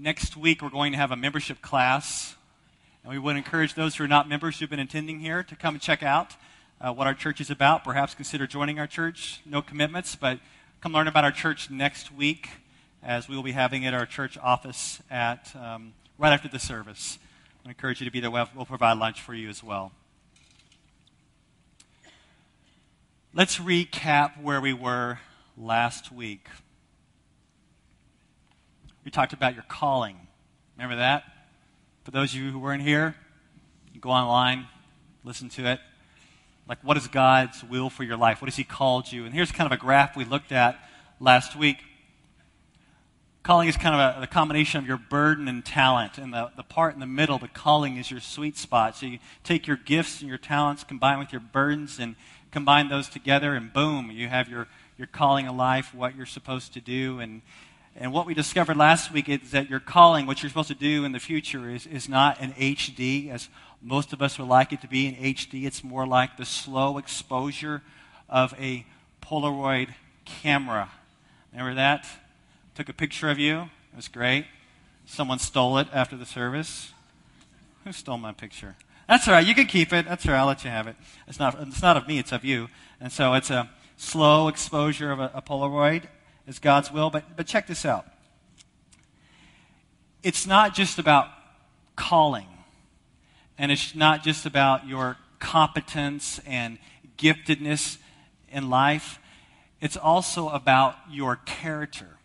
Next week, we're going to have a membership class. And we would encourage those who are not members who've been attending here to come and check out uh, what our church is about. Perhaps consider joining our church. No commitments, but come learn about our church next week as we will be having it at our church office at um, right after the service. I encourage you to be there. We'll provide lunch for you as well. Let's recap where we were last week. We talked about your calling. Remember that? For those of you who weren't here, you go online, listen to it. Like, what is God's will for your life? What has He called you? And here's kind of a graph we looked at last week. Calling is kind of a, a combination of your burden and talent. And the, the part in the middle, the calling, is your sweet spot. So you take your gifts and your talents, combine with your burdens, and combine those together, and boom, you have your, your calling in life, what you're supposed to do. And, and what we discovered last week is that your calling, what you're supposed to do in the future, is, is not an HD, as most of us would like it to be in HD. It's more like the slow exposure of a Polaroid camera. Remember that? Took a picture of you. It was great. Someone stole it after the service. Who stole my picture? That's all right. You can keep it. That's all right. I'll let you have it. It's not, it's not of me, it's of you. And so it's a slow exposure of a, a Polaroid is God's will. But, but check this out it's not just about calling, and it's not just about your competence and giftedness in life, it's also about your character.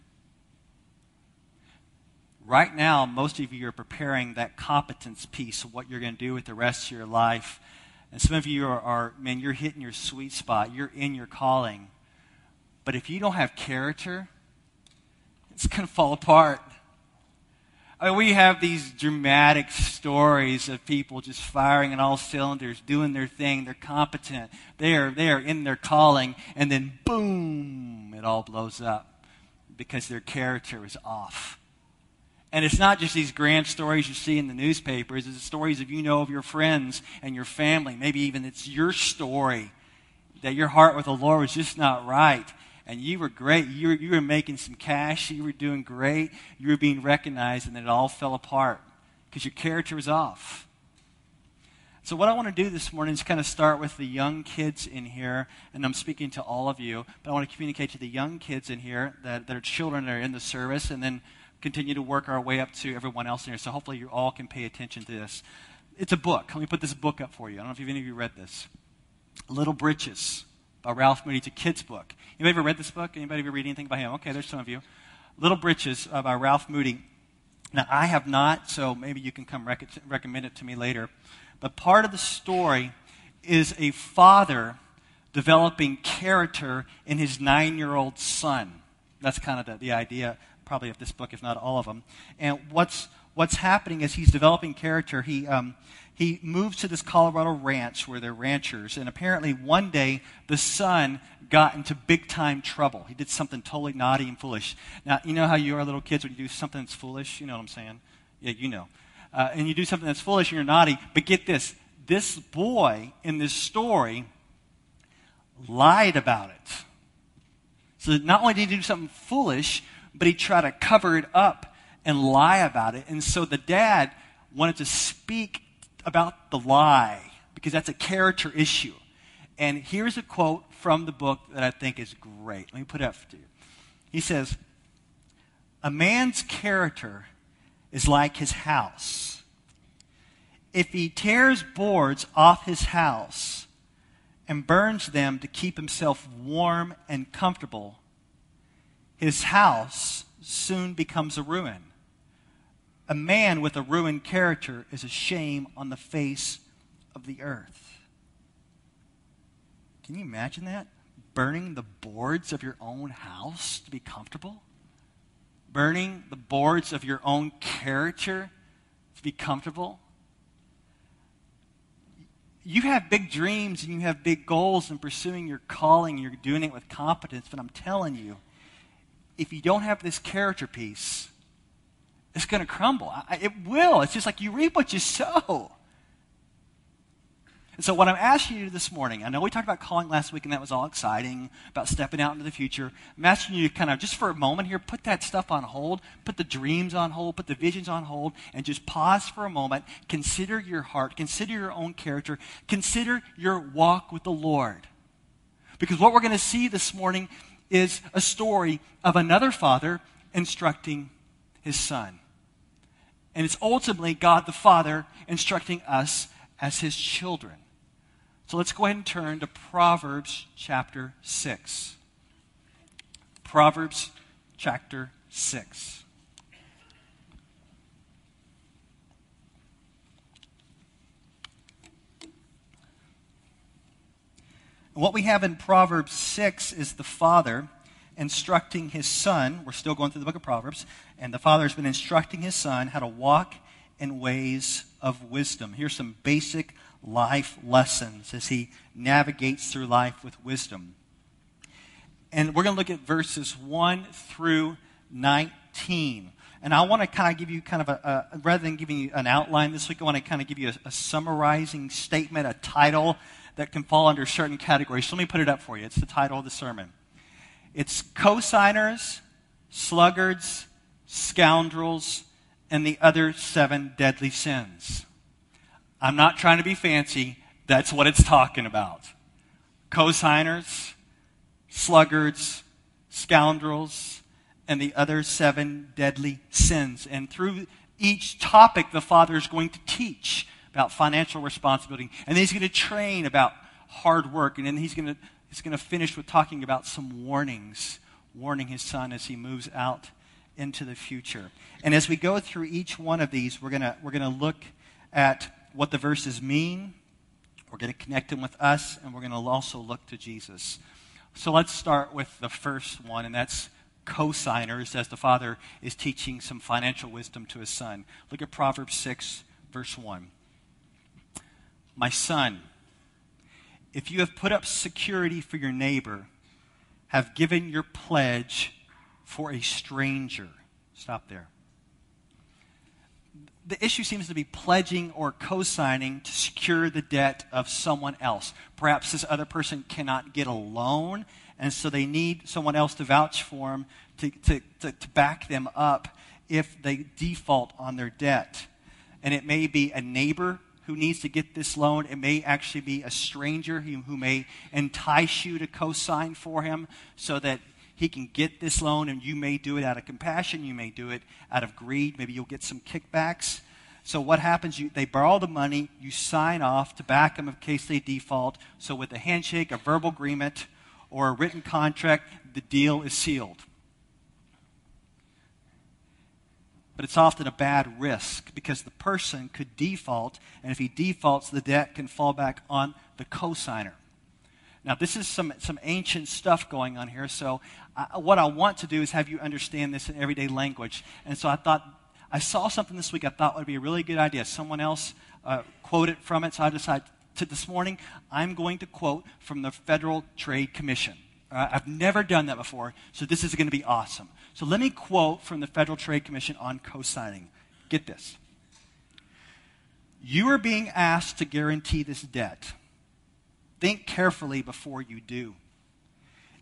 Right now, most of you are preparing that competence piece of what you're going to do with the rest of your life. And some of you are, are, man, you're hitting your sweet spot. You're in your calling. But if you don't have character, it's going to fall apart. I mean, we have these dramatic stories of people just firing on all cylinders, doing their thing. They're competent. They are, they are in their calling. And then, boom, it all blows up because their character is off. And it's not just these grand stories you see in the newspapers, it's the stories of you know of your friends and your family. Maybe even it's your story that your heart with the Lord was just not right and you were great. You were, you were making some cash. You were doing great. You were being recognized, and then it all fell apart because your character was off. So, what I want to do this morning is kind of start with the young kids in here, and I'm speaking to all of you, but I want to communicate to the young kids in here that, that are children that are in the service, and then continue to work our way up to everyone else in here. So, hopefully, you all can pay attention to this. It's a book. Let me put this book up for you. I don't know if any of you read this Little Britches by Ralph Moody. It's a kid's book. Anybody ever read this book? Anybody ever read anything by him? Okay, there's some of you. Little Britches uh, by Ralph Moody. Now, I have not, so maybe you can come rec- recommend it to me later. But part of the story is a father developing character in his nine year old son. That's kind of the, the idea, probably, of this book, if not all of them. And what's, what's happening is he's developing character. He, um, he moves to this Colorado ranch where they're ranchers. And apparently, one day, the son got into big time trouble. He did something totally naughty and foolish. Now, you know how you are little kids when you do something that's foolish? You know what I'm saying? Yeah, you know. Uh, and you do something that's foolish and you're naughty. But get this this boy in this story lied about it. So not only did he do something foolish, but he tried to cover it up and lie about it. And so the dad wanted to speak about the lie because that's a character issue. And here's a quote from the book that I think is great. Let me put it up to you. He says, A man's character is like his house. If he tears boards off his house and burns them to keep himself warm and comfortable, his house soon becomes a ruin. A man with a ruined character is a shame on the face of the earth. Can you imagine that? Burning the boards of your own house to be comfortable? Burning the boards of your own character to be comfortable? You have big dreams and you have big goals in pursuing your calling, you're doing it with competence, but I'm telling you, if you don't have this character piece, it's going to crumble. It will. It's just like you reap what you sow. And so, what I'm asking you this morning, I know we talked about calling last week, and that was all exciting about stepping out into the future. I'm asking you to kind of, just for a moment here, put that stuff on hold, put the dreams on hold, put the visions on hold, and just pause for a moment. Consider your heart, consider your own character, consider your walk with the Lord. Because what we're going to see this morning is a story of another father instructing his son. And it's ultimately God the Father instructing us as his children. So let's go ahead and turn to Proverbs chapter 6. Proverbs chapter 6. And what we have in Proverbs 6 is the father instructing his son. We're still going through the book of Proverbs. And the father has been instructing his son how to walk in ways of wisdom. Here's some basic life lessons as he navigates through life with wisdom. And we're going to look at verses 1 through 19. And I want to kind of give you kind of a, a, rather than giving you an outline this week, I want to kind of give you a, a summarizing statement, a title that can fall under certain categories. So let me put it up for you. It's the title of the sermon. It's cosigners, sluggards, scoundrels, and the other seven deadly sins. I'm not trying to be fancy. That's what it's talking about. Cosigners, sluggards, scoundrels, and the other seven deadly sins. And through each topic, the Father is going to teach about financial responsibility. And then he's going to train about hard work. And then he's going to, he's going to finish with talking about some warnings, warning his son as he moves out into the future. And as we go through each one of these, we're going we're going to look at what the verses mean. We're going to connect them with us, and we're going to also look to Jesus. So let's start with the first one, and that's cosigners, as the father is teaching some financial wisdom to his son. Look at Proverbs 6, verse 1. My son, if you have put up security for your neighbor, have given your pledge for a stranger. Stop there the issue seems to be pledging or co signing to secure the debt of someone else. Perhaps this other person cannot get a loan, and so they need someone else to vouch for them to, to, to, to back them up if they default on their debt. And it may be a neighbor who needs to get this loan. It may actually be a stranger who, who may entice you to co sign for him so that he can get this loan, and you may do it out of compassion. You may do it out of greed. Maybe you'll get some kickbacks. So what happens? You, they borrow the money. You sign off to back them in case they default. So with a handshake, a verbal agreement, or a written contract, the deal is sealed. But it's often a bad risk because the person could default, and if he defaults, the debt can fall back on the cosigner. Now, this is some, some ancient stuff going on here, so I, what I want to do is have you understand this in everyday language. And so I thought, I saw something this week I thought would be a really good idea. Someone else uh, quoted from it, so I decided to this morning, I'm going to quote from the Federal Trade Commission. Uh, I've never done that before, so this is going to be awesome. So let me quote from the Federal Trade Commission on co-signing. Get this. You are being asked to guarantee this debt. Think carefully before you do.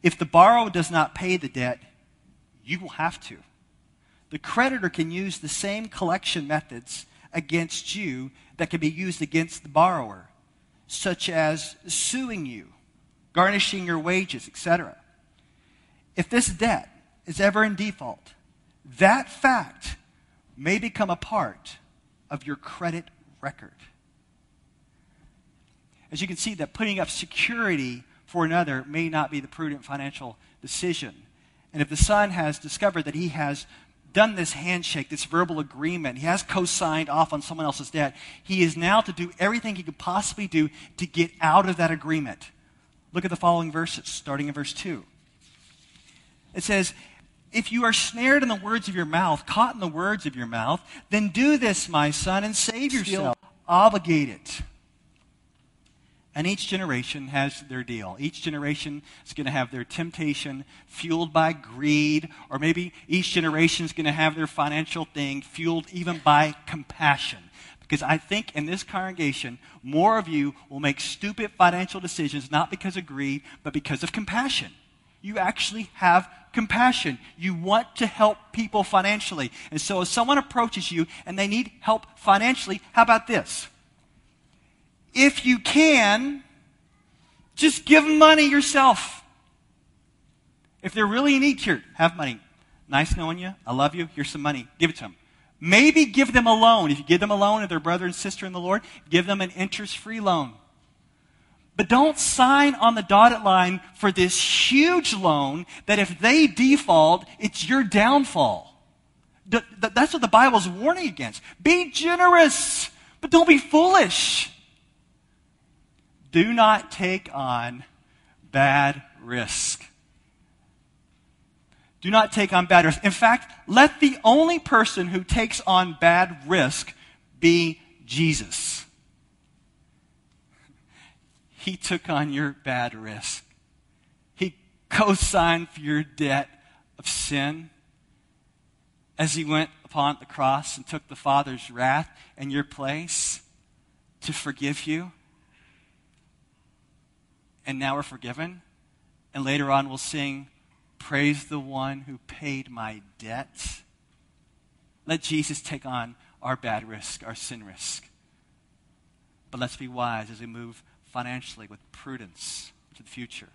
If the borrower does not pay the debt, you will have to. The creditor can use the same collection methods against you that can be used against the borrower, such as suing you, garnishing your wages, etc. If this debt is ever in default, that fact may become a part of your credit record as you can see, that putting up security for another may not be the prudent financial decision. And if the son has discovered that he has done this handshake, this verbal agreement, he has co signed off on someone else's debt, he is now to do everything he could possibly do to get out of that agreement. Look at the following verses, starting in verse 2. It says, If you are snared in the words of your mouth, caught in the words of your mouth, then do this, my son, and save yourself. Obligated and each generation has their deal. Each generation is going to have their temptation fueled by greed, or maybe each generation is going to have their financial thing fueled even by compassion. Because I think in this congregation, more of you will make stupid financial decisions not because of greed, but because of compassion. You actually have compassion. You want to help people financially. And so if someone approaches you and they need help financially, how about this? If you can, just give them money yourself. If they're really in need, here, have money. Nice knowing you. I love you. Here's some money. Give it to them. Maybe give them a loan. If you give them a loan, if they're brother and sister in the Lord, give them an interest free loan. But don't sign on the dotted line for this huge loan that if they default, it's your downfall. That's what the Bible's warning against. Be generous, but don't be foolish. Do not take on bad risk. Do not take on bad risk. In fact, let the only person who takes on bad risk be Jesus. He took on your bad risk. He co signed for your debt of sin as he went upon the cross and took the Father's wrath in your place to forgive you. And now we're forgiven. And later on, we'll sing, Praise the one who paid my debt. Let Jesus take on our bad risk, our sin risk. But let's be wise as we move financially with prudence to the future.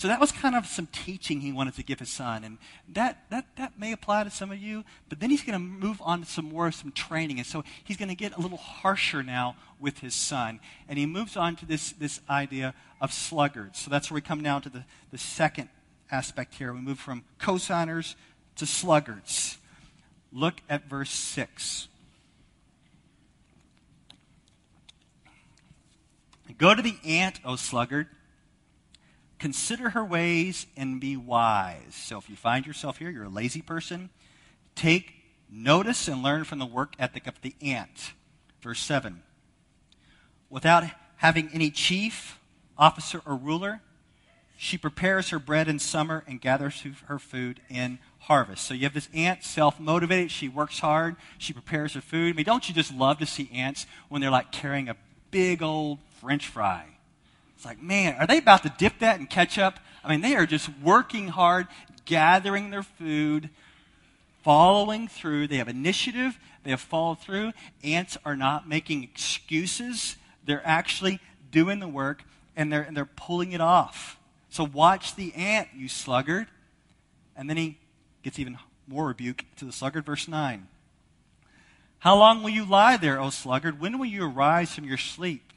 So that was kind of some teaching he wanted to give his son. And that, that, that may apply to some of you, but then he's going to move on to some more, some training. And so he's going to get a little harsher now with his son. And he moves on to this, this idea of sluggards. So that's where we come now to the, the second aspect here. We move from cosigners to sluggards. Look at verse 6. Go to the ant, O sluggard Consider her ways and be wise. So if you find yourself here, you're a lazy person, take notice and learn from the work ethic of the ant. Verse 7. Without having any chief, officer, or ruler, she prepares her bread in summer and gathers her food in harvest. So you have this ant, self motivated. She works hard. She prepares her food. I mean, don't you just love to see ants when they're like carrying a big old french fry? It's like, man, are they about to dip that in ketchup? I mean, they are just working hard, gathering their food, following through. They have initiative, they have followed through. Ants are not making excuses, they're actually doing the work and they're, and they're pulling it off. So watch the ant, you sluggard. And then he gets even more rebuke to the sluggard, verse 9. How long will you lie there, O sluggard? When will you arise from your sleep?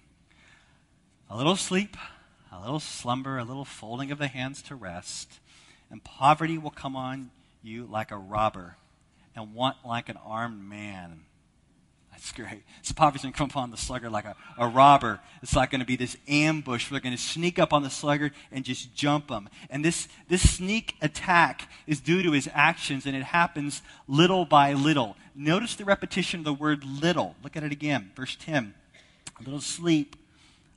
A little sleep, a little slumber, a little folding of the hands to rest, and poverty will come on you like a robber, and want like an armed man. That's great. So poverty's going to come upon the sluggard like a, a robber. It's like going to be this ambush. We're going to sneak up on the sluggard and just jump him. And this, this sneak attack is due to his actions, and it happens little by little. Notice the repetition of the word little. Look at it again. Verse 10. A little sleep,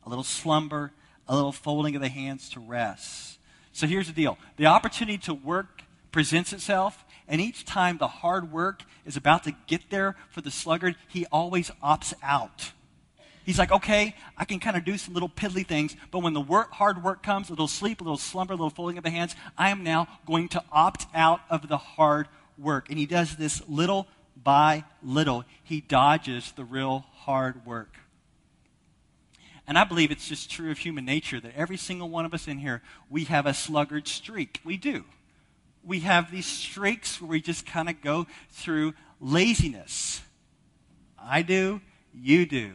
a little slumber, a little folding of the hands to rest. So here's the deal the opportunity to work presents itself, and each time the hard work is about to get there for the sluggard, he always opts out. He's like, okay, I can kind of do some little piddly things, but when the work, hard work comes, a little sleep, a little slumber, a little folding of the hands, I am now going to opt out of the hard work. And he does this little by little. He dodges the real hard work. And I believe it's just true of human nature that every single one of us in here, we have a sluggard streak. We do. We have these streaks where we just kind of go through laziness. I do, you do.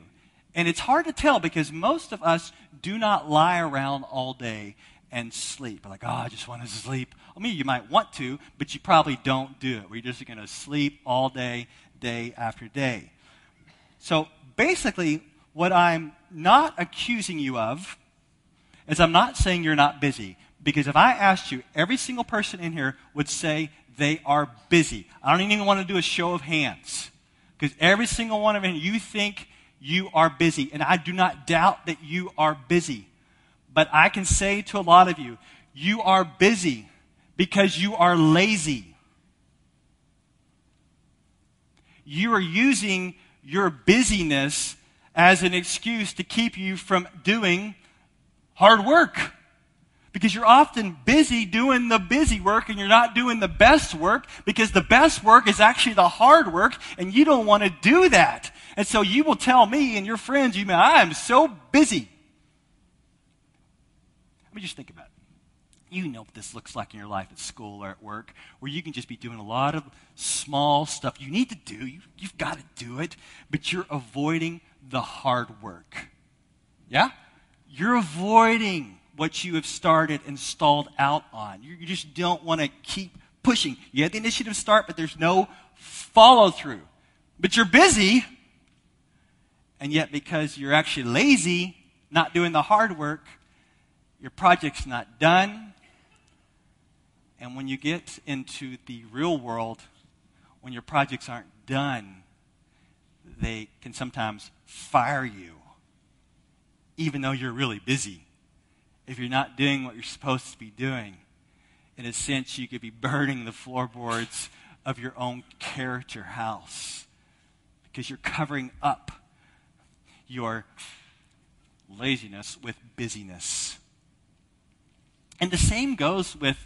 And it's hard to tell because most of us do not lie around all day and sleep. Like, oh, I just want to sleep. I mean, you might want to, but you probably don't do it. We're just going to sleep all day, day after day. So basically, what I'm not accusing you of is I'm not saying you're not busy. Because if I asked you, every single person in here would say they are busy. I don't even want to do a show of hands. Because every single one of you, you think you are busy. And I do not doubt that you are busy. But I can say to a lot of you, you are busy because you are lazy. You are using your busyness as an excuse to keep you from doing hard work. Because you're often busy doing the busy work and you're not doing the best work because the best work is actually the hard work and you don't want to do that. And so you will tell me and your friends, you may, I am so busy. Let me just think about it. You know what this looks like in your life at school or at work, where you can just be doing a lot of small stuff you need to do. You, you've got to do it, but you're avoiding the hard work. Yeah? You're avoiding what you have started and stalled out on. You, just don't want to keep pushing. You had the initiative start, but there's no follow through. But you're busy, and yet because you're actually lazy, not doing the hard work, your project's not done. And when you get into the real world, when your projects aren't done, they can sometimes fire you, even though you're really busy. If you're not doing what you're supposed to be doing, in a sense, you could be burning the floorboards of your own character house because you're covering up your laziness with busyness. And the same goes with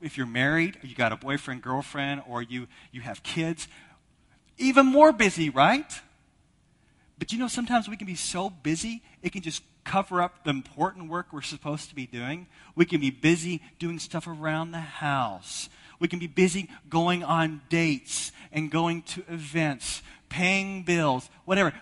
if you're married, you got a boyfriend, girlfriend, or you, you have kids even more busy, right? But you know, sometimes we can be so busy, it can just cover up the important work we're supposed to be doing. We can be busy doing stuff around the house. We can be busy going on dates and going to events, paying bills, whatever.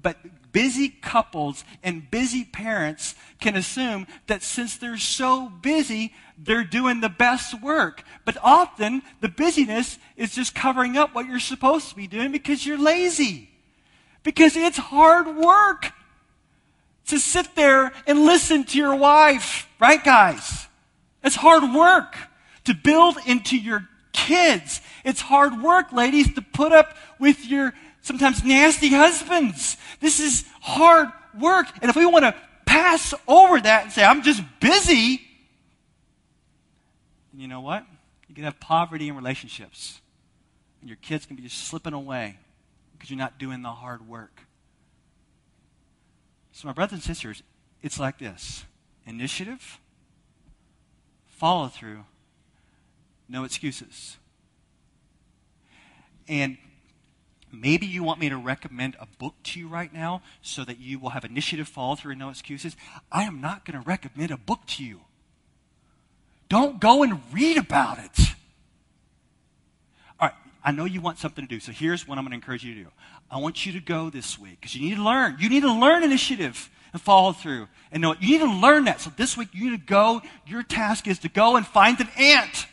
But busy couples and busy parents can assume that since they're so busy, they're doing the best work. But often, the busyness is just covering up what you're supposed to be doing because you're lazy. Because it's hard work to sit there and listen to your wife, right, guys? It's hard work to build into your kids. It's hard work, ladies, to put up with your sometimes nasty husbands. This is hard work. And if we want to pass over that and say, I'm just busy, you know what? You can have poverty in relationships. And your kids can be just slipping away because you're not doing the hard work. So, my brothers and sisters, it's like this initiative, follow through, no excuses. And maybe you want me to recommend a book to you right now so that you will have initiative, follow through, and no excuses. I am not going to recommend a book to you. Don't go and read about it. All right, I know you want something to do, so here's what I'm going to encourage you to do. I want you to go this week because you need to learn. You need to learn initiative and follow through. And know you need to learn that. So this week you need to go. Your task is to go and find an ant.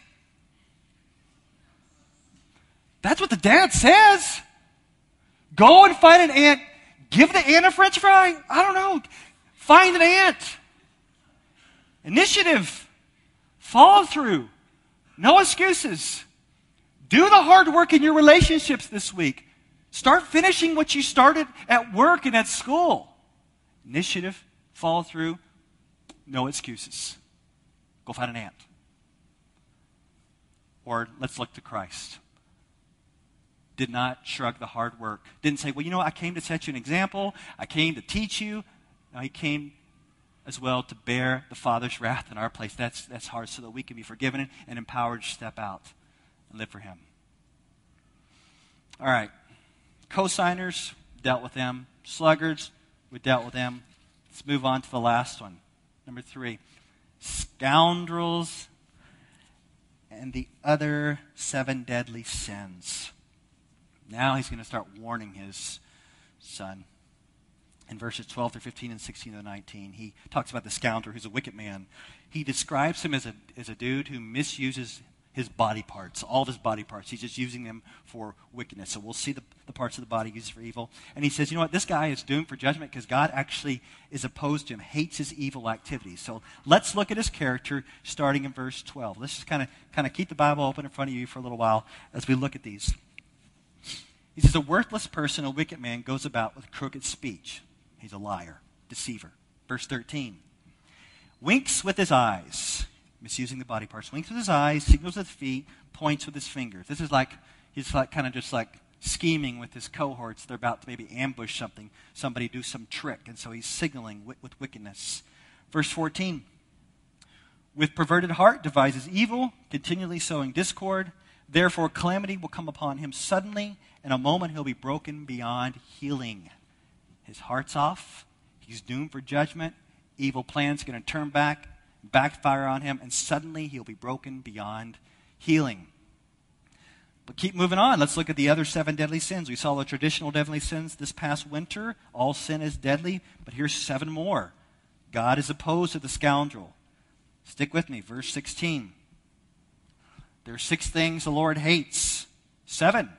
That's what the dad says. Go and find an ant. Give the ant a french fry. I don't know. Find an ant. Initiative. Follow through. No excuses. Do the hard work in your relationships this week. Start finishing what you started at work and at school. Initiative, follow through, no excuses. Go find an ant. Or let's look to Christ. Did not shrug the hard work. Didn't say, well, you know, I came to set you an example. I came to teach you. No, he came as well to bear the Father's wrath in our place. That's, that's hard so that we can be forgiven and empowered to step out and live for Him. All right. Cosigners, dealt with them. Sluggards, we dealt with them. Let's move on to the last one. Number three. Scoundrels and the other seven deadly sins. Now he's going to start warning his son in verses 12 through 15 and 16 to 19. He talks about the scoundrel who's a wicked man. He describes him as a, as a dude who misuses his body parts, all of his body parts. He's just using them for wickedness. So we'll see the, the parts of the body used for evil. And he says, you know what? This guy is doomed for judgment because God actually is opposed to him, hates his evil activities. So let's look at his character starting in verse 12. Let's just kind of kind of keep the Bible open in front of you for a little while as we look at these. He says, A worthless person, a wicked man, goes about with crooked speech. He's a liar, deceiver. Verse 13. Winks with his eyes, misusing the body parts. Winks with his eyes, signals with his feet, points with his fingers. This is like, he's like kind of just like scheming with his cohorts. They're about to maybe ambush something, somebody do some trick. And so he's signaling with, with wickedness. Verse 14 With perverted heart devises evil, continually sowing discord. Therefore, calamity will come upon him suddenly. In a moment, he'll be broken beyond healing. His heart's off. He's doomed for judgment. Evil plans going to turn back, backfire on him, and suddenly he'll be broken beyond healing. But keep moving on. Let's look at the other seven deadly sins. We saw the traditional deadly sins this past winter. All sin is deadly, but here's seven more. God is opposed to the scoundrel. Stick with me. Verse 16. There are six things the Lord hates. Seven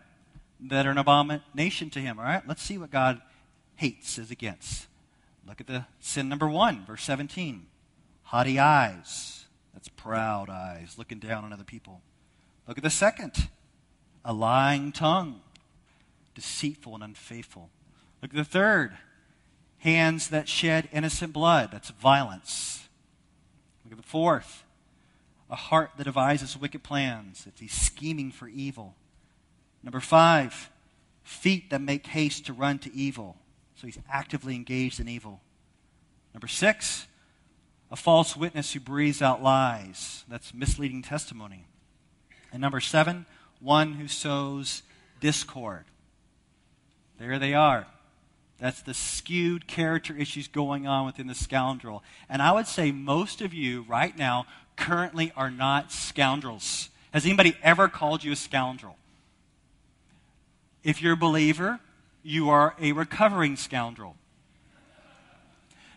that are an abomination to him. All right? Let's see what God hates is against. Look at the sin number one, verse 17. Haughty eyes. That's proud eyes, looking down on other people. Look at the second a lying tongue, deceitful and unfaithful. Look at the third hands that shed innocent blood. That's violence. Look at the fourth a heart that devises wicked plans. It's he's scheming for evil. Number five, feet that make haste to run to evil. So he's actively engaged in evil. Number six, a false witness who breathes out lies. That's misleading testimony. And number seven, one who sows discord. There they are. That's the skewed character issues going on within the scoundrel. And I would say most of you right now currently are not scoundrels. Has anybody ever called you a scoundrel? If you're a believer, you are a recovering scoundrel.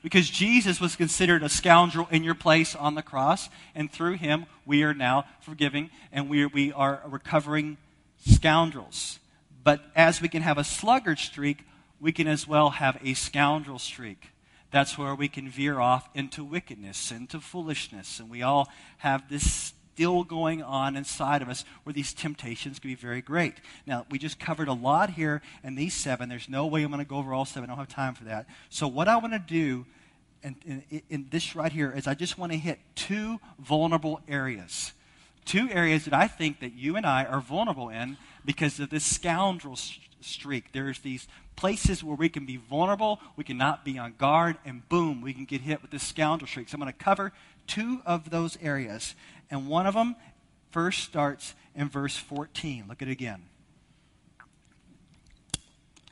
Because Jesus was considered a scoundrel in your place on the cross, and through him we are now forgiving and we are, we are recovering scoundrels. But as we can have a sluggard streak, we can as well have a scoundrel streak. That's where we can veer off into wickedness, into foolishness. And we all have this still going on inside of us where these temptations can be very great. Now, we just covered a lot here in these seven. There's no way I'm going to go over all seven. I don't have time for that. So, what I want to do in, in, in this right here is I just want to hit two vulnerable areas. Two areas that I think that you and I are vulnerable in because of this scoundrel streak. There's these places where we can be vulnerable, we cannot be on guard, and boom, we can get hit with this scoundrel streak. So I'm going to cover two of those areas. And one of them first starts in verse 14. Look at it again.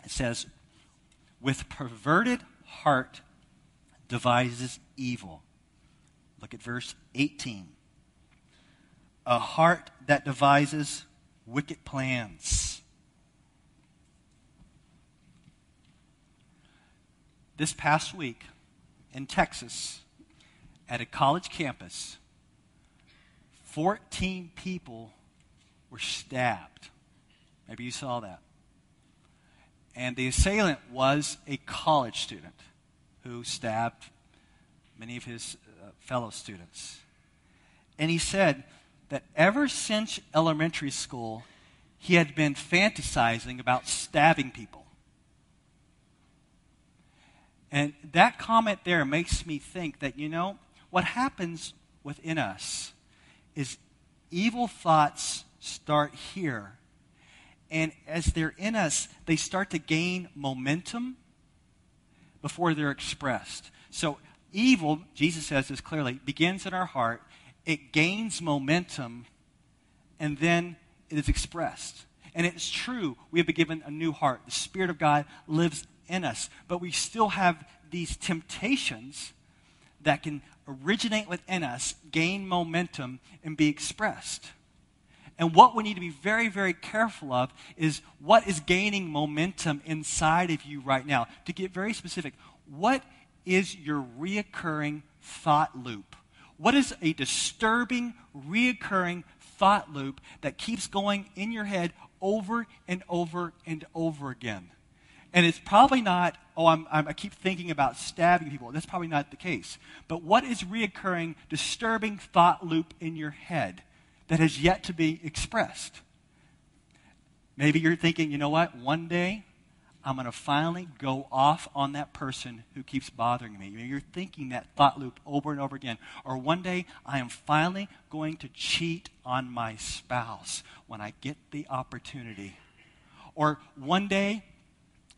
It says, With perverted heart devises evil. Look at verse 18. A heart that devises wicked plans. This past week in Texas, at a college campus, 14 people were stabbed. Maybe you saw that. And the assailant was a college student who stabbed many of his uh, fellow students. And he said that ever since elementary school, he had been fantasizing about stabbing people. And that comment there makes me think that, you know, what happens within us is evil thoughts start here. And as they're in us, they start to gain momentum before they're expressed. So, evil, Jesus says this clearly, begins in our heart, it gains momentum, and then it is expressed. And it's true, we have been given a new heart. The Spirit of God lives in us. But we still have these temptations that can originate within us, gain momentum, and be expressed. And what we need to be very, very careful of is what is gaining momentum inside of you right now. To get very specific, what is your reoccurring thought loop? What is a disturbing, reoccurring thought loop that keeps going in your head over and over and over again? And it's probably not, oh, I'm, I'm, i keep thinking about stabbing people. That's probably not the case. But what is reoccurring, disturbing thought loop in your head that has yet to be expressed? Maybe you're thinking, you know what? One day I'm going to finally go off on that person who keeps bothering me. You're thinking that thought loop over and over again. Or one day I am finally going to cheat on my spouse when I get the opportunity Or one day,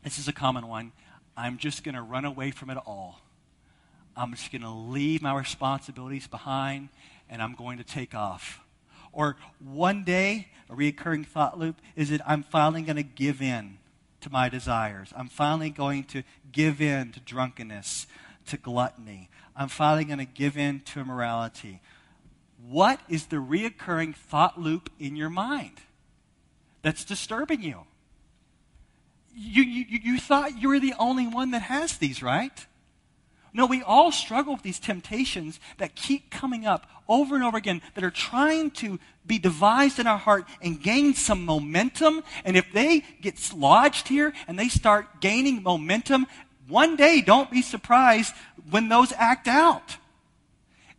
this is a common one, I'm just going to run away from it all. I'm just going to leave my responsibilities behind and I'm going to take off. Or one day, a recurring thought loop is that I'm finally going to give in to my desires. I'm finally going to give in to drunkenness, to gluttony. I'm finally going to give in to immorality. What is the reoccurring thought loop in your mind that's disturbing you? You, you, you thought you were the only one that has these, right? No, we all struggle with these temptations that keep coming up over and over again that are trying to be devised in our heart and gain some momentum. And if they get lodged here and they start gaining momentum, one day don't be surprised when those act out.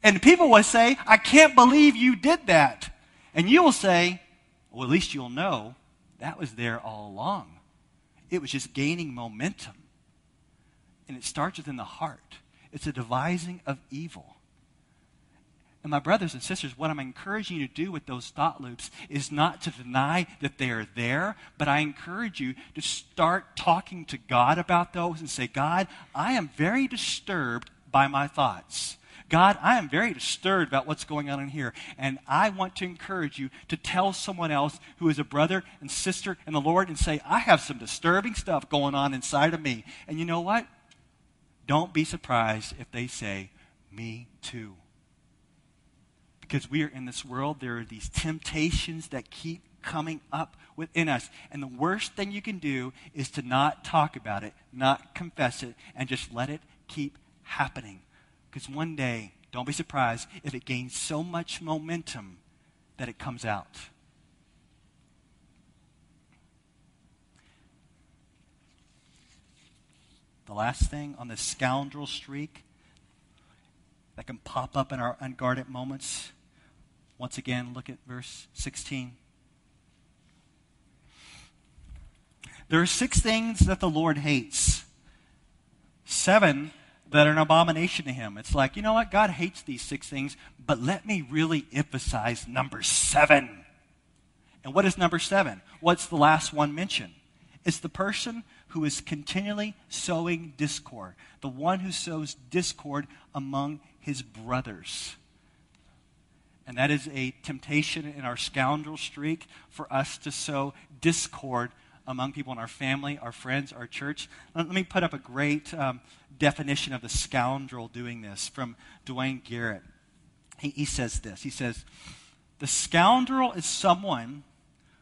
And people will say, I can't believe you did that. And you will say, well, at least you'll know that was there all along. It was just gaining momentum. And it starts within the heart. It's a devising of evil. And my brothers and sisters, what I'm encouraging you to do with those thought loops is not to deny that they are there, but I encourage you to start talking to God about those and say, God, I am very disturbed by my thoughts. God, I am very disturbed about what's going on in here. And I want to encourage you to tell someone else who is a brother and sister in the Lord and say, I have some disturbing stuff going on inside of me. And you know what? Don't be surprised if they say, Me too. Because we are in this world, there are these temptations that keep coming up within us. And the worst thing you can do is to not talk about it, not confess it, and just let it keep happening. Because one day, don't be surprised if it gains so much momentum that it comes out. The last thing on the scoundrel streak that can pop up in our unguarded moments. Once again, look at verse 16. There are six things that the Lord hates, seven that are an abomination to him. It's like, you know what? God hates these six things, but let me really emphasize number seven. And what is number seven? What's the last one mentioned? It's the person who is continually sowing discord, the one who sows discord among his brothers. And that is a temptation in our scoundrel streak for us to sow discord among people in our family, our friends, our church. Let, me put up a great um, definition of the scoundrel doing this from Duane Garrett. He, he says this He says, The scoundrel is someone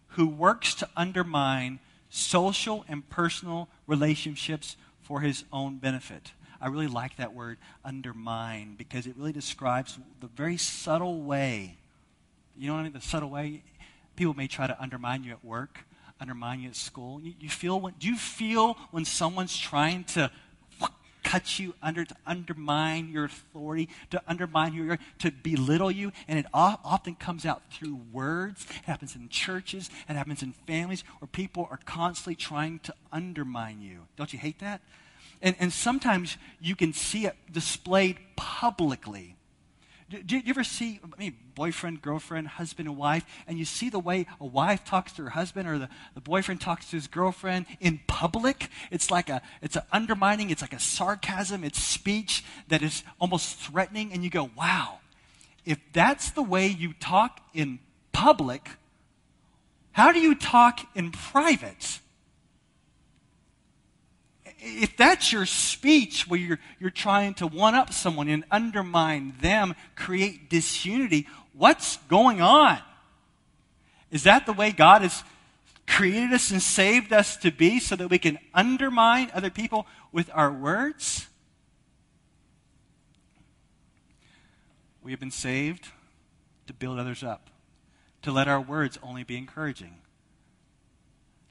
who works to undermine social and personal relationships for his own benefit. I really like that word undermine because it really describes the very subtle way. You know what I mean? The subtle way people may try to undermine you at work, undermine you at school. You, you feel when, do you feel when someone's trying to cut you under, to undermine your authority, to undermine your, to belittle you. And it often comes out through words. It happens in churches. It happens in families where people are constantly trying to undermine you. Don't you hate that? And, and sometimes you can see it displayed publicly. Do, do, you ever see I mean, boyfriend, girlfriend, husband, and wife, and you see the way a wife talks to her husband or the, the boyfriend talks to his girlfriend in public? It's like a, it's an undermining, it's like a sarcasm, it's speech that is almost threatening, and you go, wow, if that's the way you talk in public, how do you talk in private? If that's your speech where you're, you're trying to one up someone and undermine them, create disunity, what's going on? Is that the way God has created us and saved us to be so that we can undermine other people with our words? We have been saved to build others up, to let our words only be encouraging,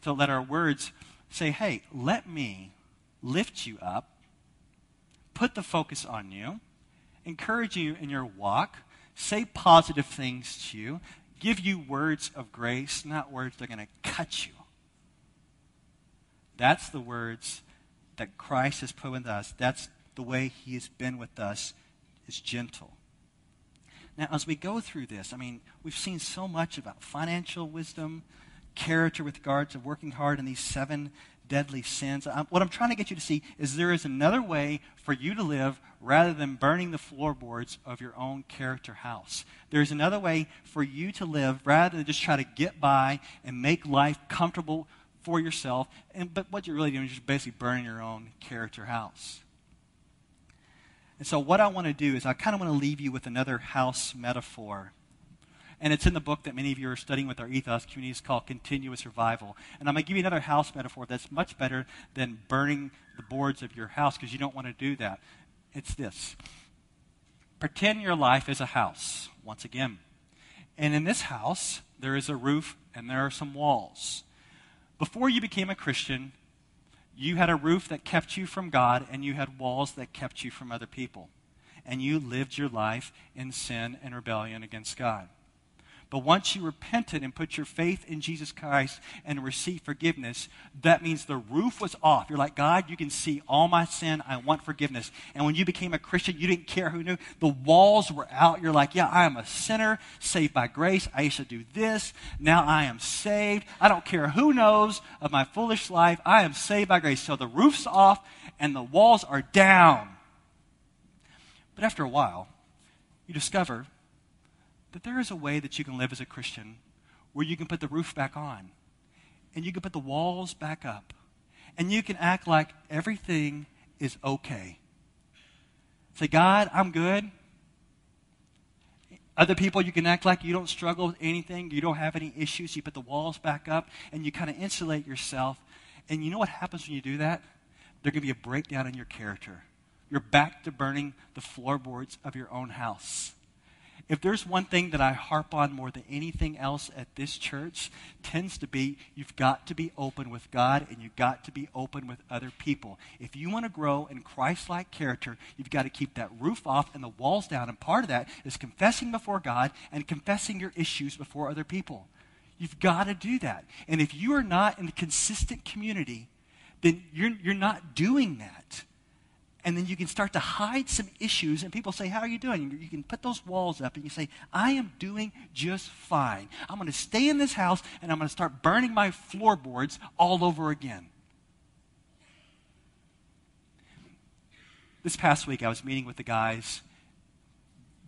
to let our words say, hey, let me lift you up, put the focus on you, encourage you in your walk, say positive things to you, give you words of grace, not words that are going to cut you. That's the words that Christ has put with us. That's the way he has been with us, is gentle. Now, as we go through this, I mean, we've seen so much about financial wisdom, character with regards to working hard in these seven deadly sins. I'm, what I'm trying to get you to see is there is another way for you to live rather than burning the floorboards of your own character house. There's another way for you to live rather than just try to get by and make life comfortable for yourself. And, but what you're really doing is just basically burning your own character house. And so, what I want to do is, I kind of want to leave you with another house metaphor. And it's in the book that many of you are studying with our ethos communities called Continuous Revival. And I'm going to give you another house metaphor that's much better than burning the boards of your house because you don't want to do that. It's this Pretend your life is a house, once again. And in this house, there is a roof and there are some walls. Before you became a Christian, you had a roof that kept you from God, and you had walls that kept you from other people. And you lived your life in sin and rebellion against God. But once you repented and put your faith in Jesus Christ and received forgiveness, that means the roof was off. You're like, God, you can see all my sin. I want forgiveness. And when you became a Christian, you didn't care who knew. The walls were out. You're like, yeah, I am a sinner, saved by grace. I used to do this. Now I am saved. I don't care who knows of my foolish life. I am saved by grace. So the roof's off and the walls are down. But after a while, you discover that there is a way that you can live as a Christian where you can put the roof back on and you can put the walls back up and you can act like everything is okay. Say, God, I'm good. Other people, you can act like you don't struggle with anything, you don't have any issues. You put the walls back up and you kind of insulate yourself. And you know what happens when you do that? There's going to be a breakdown in your character. You're back to burning the floorboards of your own house if there's one thing that I harp on more than anything else at this church, tends to be you've got to be open with God and you've got to be open with other people. If you want to grow in Christ like character, you've got to keep that roof off and the walls down. And part of that is confessing before God and confessing your issues before other people. You've got to do that. And if you are not in a consistent community, then you're, you're not doing that and then you can start to hide some issues and people say how are you doing? You can put those walls up and you say i am doing just fine. I'm going to stay in this house and i'm going to start burning my floorboards all over again. This past week i was meeting with the guys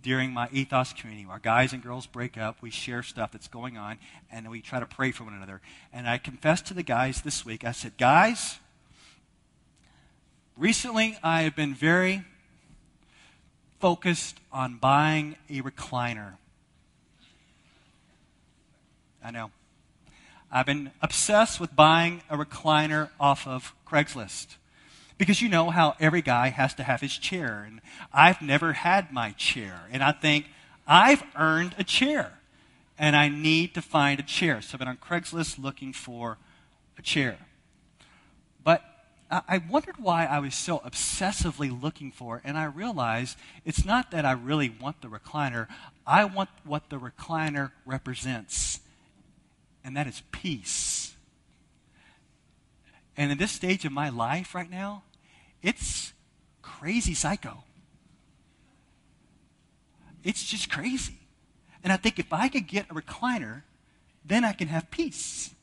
during my ethos community. Our guys and girls break up. We share stuff that's going on and we try to pray for one another. And i confessed to the guys this week. I said guys Recently, I have been very focused on buying a recliner. I know. I've been obsessed with buying a recliner off of Craigslist. Because you know how every guy has to have his chair. And I've never had my chair. And I think, I've earned a chair. And I need to find a chair. So I've been on Craigslist looking for a chair. But I wondered why I was so obsessively looking for and I realized it's not that I really want the recliner. I want what the recliner represents, and that is peace. And in this stage of my life right now, it's crazy psycho. It's just crazy. And I think if I could get a recliner, then I can have peace.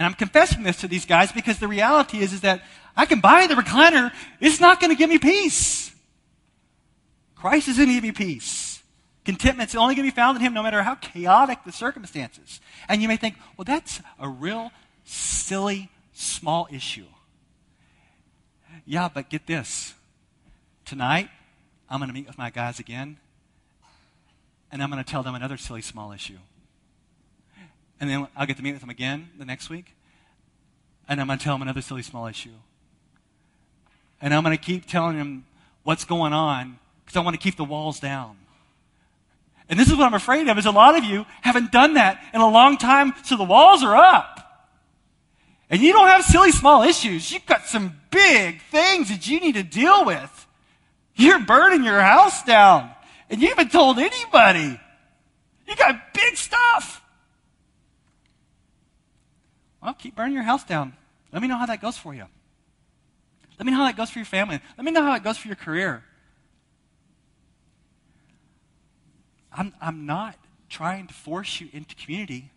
And I'm confessing this to these guys because the reality is, is that I can buy the recliner. It's not going to give me peace. Christ is going to give me peace. Contentment's only going to be found in Him no matter how chaotic the circumstances. And you may think, well, that's a real silly, small issue. Yeah, but get this. Tonight, I'm going to meet with my guys again, and I'm going to tell them another silly, small issue. And then I'll get to meet with them again the next week. And I'm going to tell them another silly small issue. And I'm going to keep telling them what's going on because I want to keep the walls down. And this is what I'm afraid of is a lot of you haven't done that in a long time, so the walls are up. And you don't have silly small issues. You've got some big things that you need to deal with. You're burning your house down. And you haven't told anybody. You got big stuff. Well, keep burning your house down. Let me know how that goes for you. Let me know how that goes for your family. Let me know how it goes for your career. I'm, I'm not trying to force you into community.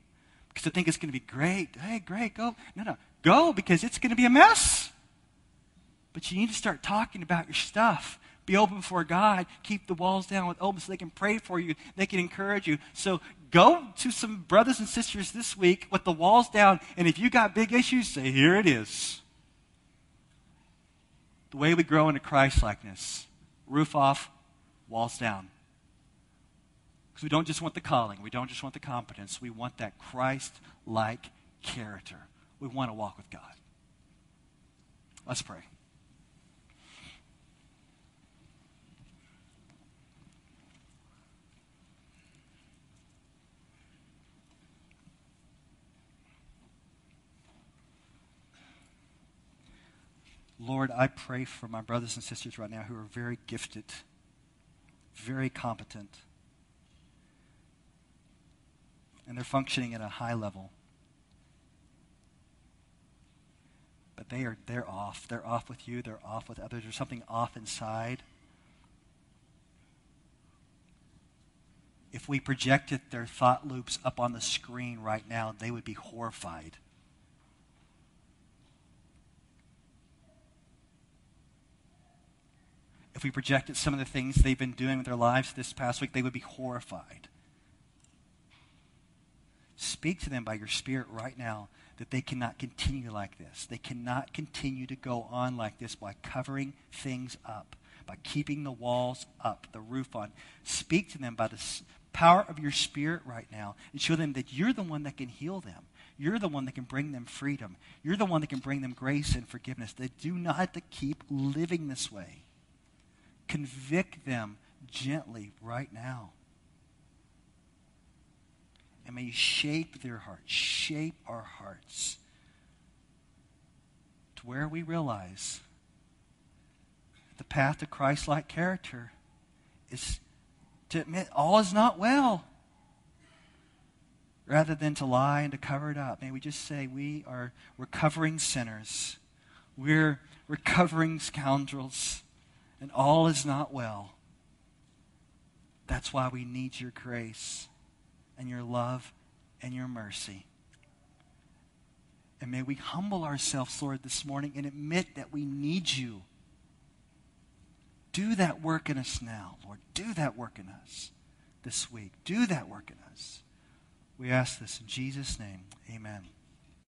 Because I think it's going to be great. Hey, great, go. No, no. Go because it's going to be a mess. But you need to start talking about your stuff. Be open for God. Keep the walls down with open so they can pray for you. They can encourage you. So go to some brothers and sisters this week with the walls down. And if you got big issues, say, here it is. The way we grow into Christ likeness roof off, walls down. Because we don't just want the calling, we don't just want the competence, we want that Christ like character. We want to walk with God. Let's pray. Lord, I pray for my brothers and sisters right now who are very gifted, very competent, and they're functioning at a high level. But they are they're off. They're off with you, they're off with others. There's something off inside. If we projected their thought loops up on the screen right now, they would be horrified. If we projected some of the things they've been doing with their lives this past week, they would be horrified. Speak to them by your Spirit right now that they cannot continue like this. They cannot continue to go on like this by covering things up, by keeping the walls up, the roof on. Speak to them by the power of your Spirit right now and show them that you're the one that can heal them. You're the one that can bring them freedom. You're the one that can bring them grace and forgiveness. They do not have to keep living this way. Convict them gently right now. And may you shape their hearts, shape our hearts to where we realize the path to Christ like character is to admit all is not well rather than to lie and to cover it up. May we just say we are recovering sinners. We're recovering scoundrels and all is not well. That's why we need your grace and your love and your mercy. And may we humble ourselves, Lord, this morning and admit that we need you. Do that work in us now, Lord. Do that work in us this week. Do that work in us. We ask this in Jesus' name. Amen.